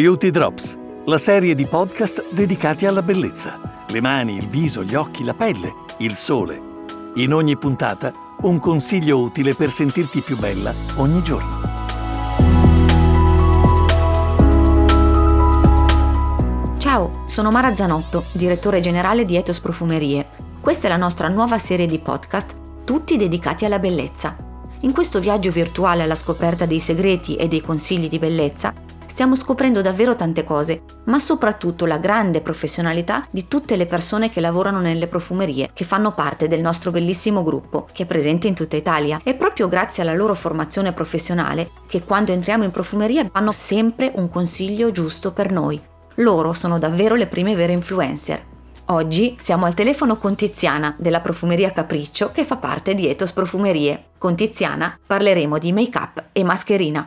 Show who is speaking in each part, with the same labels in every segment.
Speaker 1: Beauty Drops, la serie di podcast dedicati alla bellezza. Le mani, il viso, gli occhi, la pelle, il sole. In ogni puntata un consiglio utile per sentirti più bella ogni giorno.
Speaker 2: Ciao, sono Mara Zanotto, direttore generale di Ethos Profumerie. Questa è la nostra nuova serie di podcast, tutti dedicati alla bellezza. In questo viaggio virtuale alla scoperta dei segreti e dei consigli di bellezza, stiamo scoprendo davvero tante cose, ma soprattutto la grande professionalità di tutte le persone che lavorano nelle profumerie, che fanno parte del nostro bellissimo gruppo, che è presente in tutta Italia. È proprio grazie alla loro formazione professionale che quando entriamo in profumeria hanno sempre un consiglio giusto per noi. Loro sono davvero le prime vere influencer. Oggi siamo al telefono con Tiziana della Profumeria Capriccio che fa parte di Ethos Profumerie. Con Tiziana parleremo di make-up e mascherina.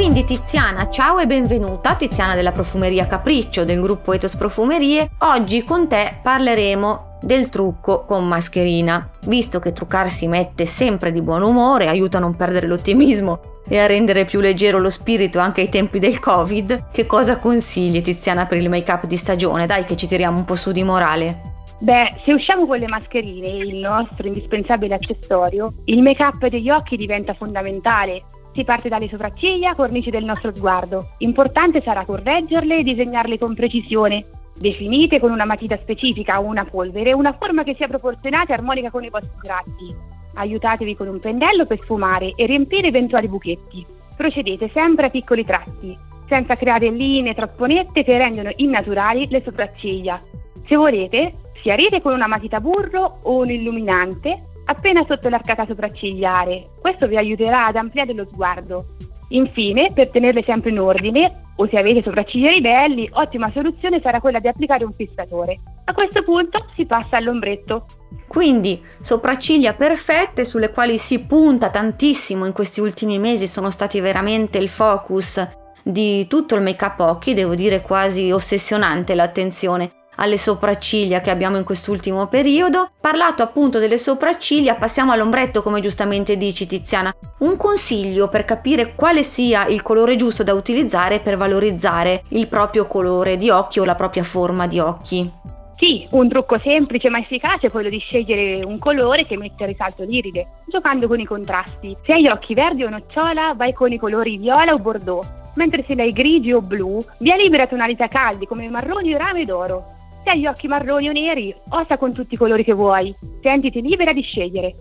Speaker 2: Quindi Tiziana, ciao e benvenuta, Tiziana della Profumeria Capriccio del gruppo Etos Profumerie. Oggi con te parleremo del trucco con mascherina. Visto che truccarsi mette sempre di buon umore, aiuta a non perdere l'ottimismo e a rendere più leggero lo spirito anche ai tempi del Covid, che cosa consigli Tiziana per il make-up di stagione? Dai che ci tiriamo un po' su di morale.
Speaker 3: Beh, se usciamo con le mascherine, il nostro indispensabile accessorio, il make-up degli occhi diventa fondamentale si parte dalle sopracciglia, cornici del nostro sguardo. Importante sarà correggerle e disegnarle con precisione. Definite con una matita specifica o una polvere una forma che sia proporzionata e armonica con i vostri tratti. Aiutatevi con un pennello per sfumare e riempire eventuali buchetti. Procedete sempre a piccoli tratti, senza creare linee troppo nette che rendono innaturali le sopracciglia. Se volete, schiarite con una matita burro o un illuminante appena sotto l'arcata sopraccigliare. Questo vi aiuterà ad ampliare lo sguardo. Infine, per tenerle sempre in ordine, o se avete sopracciglia ribelli, ottima soluzione sarà quella di applicare un fissatore. A questo punto si passa all'ombretto.
Speaker 2: Quindi sopracciglia perfette sulle quali si punta tantissimo in questi ultimi mesi, sono stati veramente il focus di tutto il make up occhi, devo dire quasi ossessionante l'attenzione alle sopracciglia che abbiamo in quest'ultimo periodo. Parlato appunto delle sopracciglia, passiamo all'ombretto come giustamente dici Tiziana. Un consiglio per capire quale sia il colore giusto da utilizzare per valorizzare il proprio colore di occhio o la propria forma di occhi.
Speaker 3: Sì, un trucco semplice ma efficace è quello di scegliere un colore che mette a risalto l'iride, giocando con i contrasti. Se hai gli occhi verdi o nocciola, vai con i colori viola o bordeaux, mentre se hai grigi o blu, via libera tonalità caldi come marroni, rame ed oro. Se hai gli occhi marroni o neri, osa con tutti i colori che vuoi. Sentiti libera di scegliere.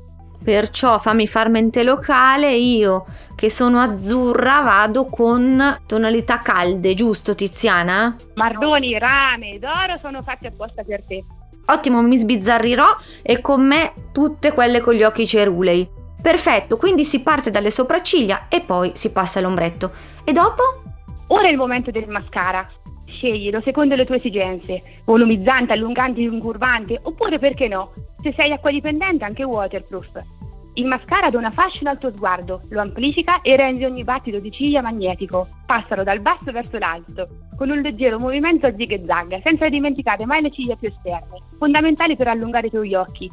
Speaker 2: Perciò fammi far mente locale, io che sono azzurra vado con tonalità calde, giusto Tiziana?
Speaker 3: Marroni, rame ed oro sono fatti apposta per te.
Speaker 2: Ottimo, mi sbizzarrirò e con me tutte quelle con gli occhi cerulei. Perfetto, quindi si parte dalle sopracciglia e poi si passa all'ombretto. E dopo?
Speaker 3: Ora è il momento del mascara. Sceglilo secondo le tue esigenze, volumizzante, allungante, incurvante, oppure perché no, se sei acqua dipendente anche waterproof. Il mascara dà una fashion al tuo sguardo, lo amplifica e rende ogni battito di ciglia magnetico. Passalo dal basso verso l'alto, con un leggero movimento a zig e zag, senza dimenticare mai le ciglia più esterne, fondamentali per allungare i tuoi occhi.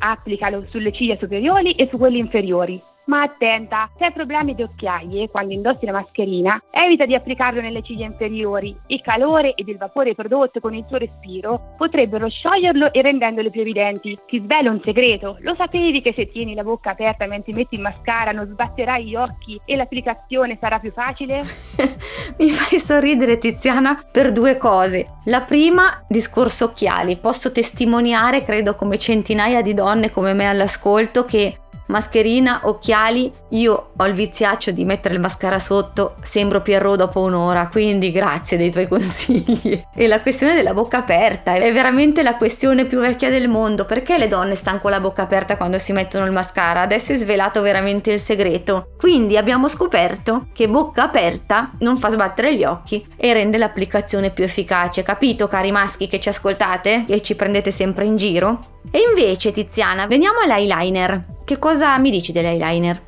Speaker 3: Applicalo sulle ciglia superiori e su quelle inferiori. Ma attenta, se hai problemi di occhiaie quando indossi la mascherina, evita di applicarlo nelle ciglia inferiori. Il calore ed il vapore prodotto con il tuo respiro potrebbero scioglierlo e rendendole più evidenti. Ti svelo un segreto, lo sapevi che se tieni la bocca aperta mentre metti il mascara non sbatterai gli occhi e l'applicazione sarà più facile?
Speaker 2: Mi fai sorridere Tiziana per due cose. La prima, discorso occhiali. Posso testimoniare, credo come centinaia di donne come me all'ascolto, che mascherina, occhiali, io ho il viziaccio di mettere il mascara sotto, sembro Pierrot dopo un'ora, quindi grazie dei tuoi consigli. E la questione della bocca aperta è veramente la questione più vecchia del mondo, perché le donne stanno con la bocca aperta quando si mettono il mascara? Adesso è svelato veramente il segreto. Quindi abbiamo scoperto che bocca aperta non fa sbattere gli occhi e rende l'applicazione più efficace, capito cari maschi che ci ascoltate e ci prendete sempre in giro? E invece Tiziana, veniamo all'eyeliner. Che cosa mi dici dell'eyeliner?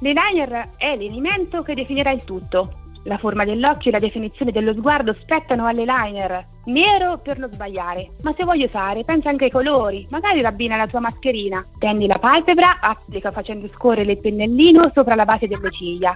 Speaker 3: L'eyeliner è l'elemento che definirà il tutto. La forma dell'occhio e la definizione dello sguardo spettano all'eyeliner. Nero per non sbagliare. Ma se vuoi usare, pensa anche ai colori. Magari rabbina la tua mascherina. Tendi la palpebra, applica facendo scorrere il pennellino sopra la base delle ciglia.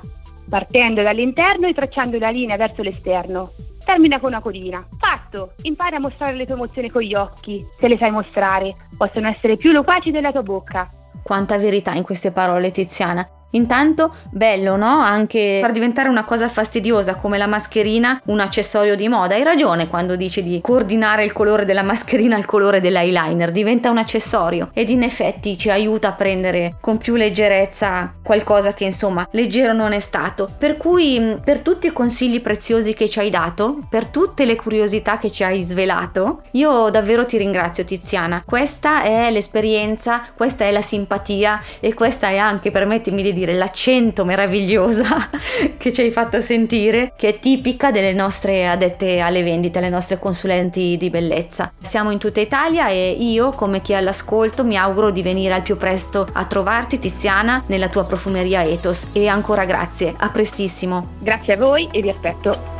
Speaker 3: Partendo dall'interno e tracciando la linea verso l'esterno. Termina con una codina. Fatto! Impara a mostrare le tue emozioni con gli occhi. Se le sai mostrare, possono essere più loquaci della tua bocca.
Speaker 2: Quanta verità in queste parole, Tiziana. Intanto, bello, no? Anche far diventare una cosa fastidiosa come la mascherina un accessorio di moda. Hai ragione quando dici di coordinare il colore della mascherina al colore dell'eyeliner, diventa un accessorio ed in effetti ci aiuta a prendere con più leggerezza qualcosa che insomma leggero non è stato. Per cui, per tutti i consigli preziosi che ci hai dato, per tutte le curiosità che ci hai svelato, io davvero ti ringrazio Tiziana. Questa è l'esperienza, questa è la simpatia e questa è anche, permettimi di dire, l'accento meravigliosa che ci hai fatto sentire, che è tipica delle nostre adette alle vendite, le nostre consulenti di bellezza. Siamo in tutta Italia e io, come chi è all'ascolto, mi auguro di venire al più presto a trovarti, Tiziana, nella tua profumeria Ethos. E ancora grazie, a prestissimo.
Speaker 3: Grazie a voi e vi aspetto.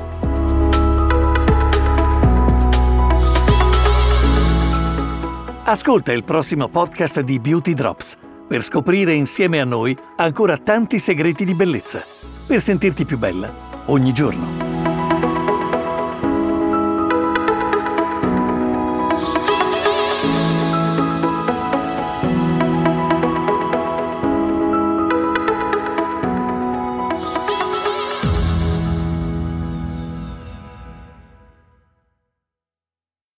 Speaker 1: Ascolta il prossimo podcast di Beauty Drops per scoprire insieme a noi ancora tanti segreti di bellezza, per sentirti più bella ogni giorno.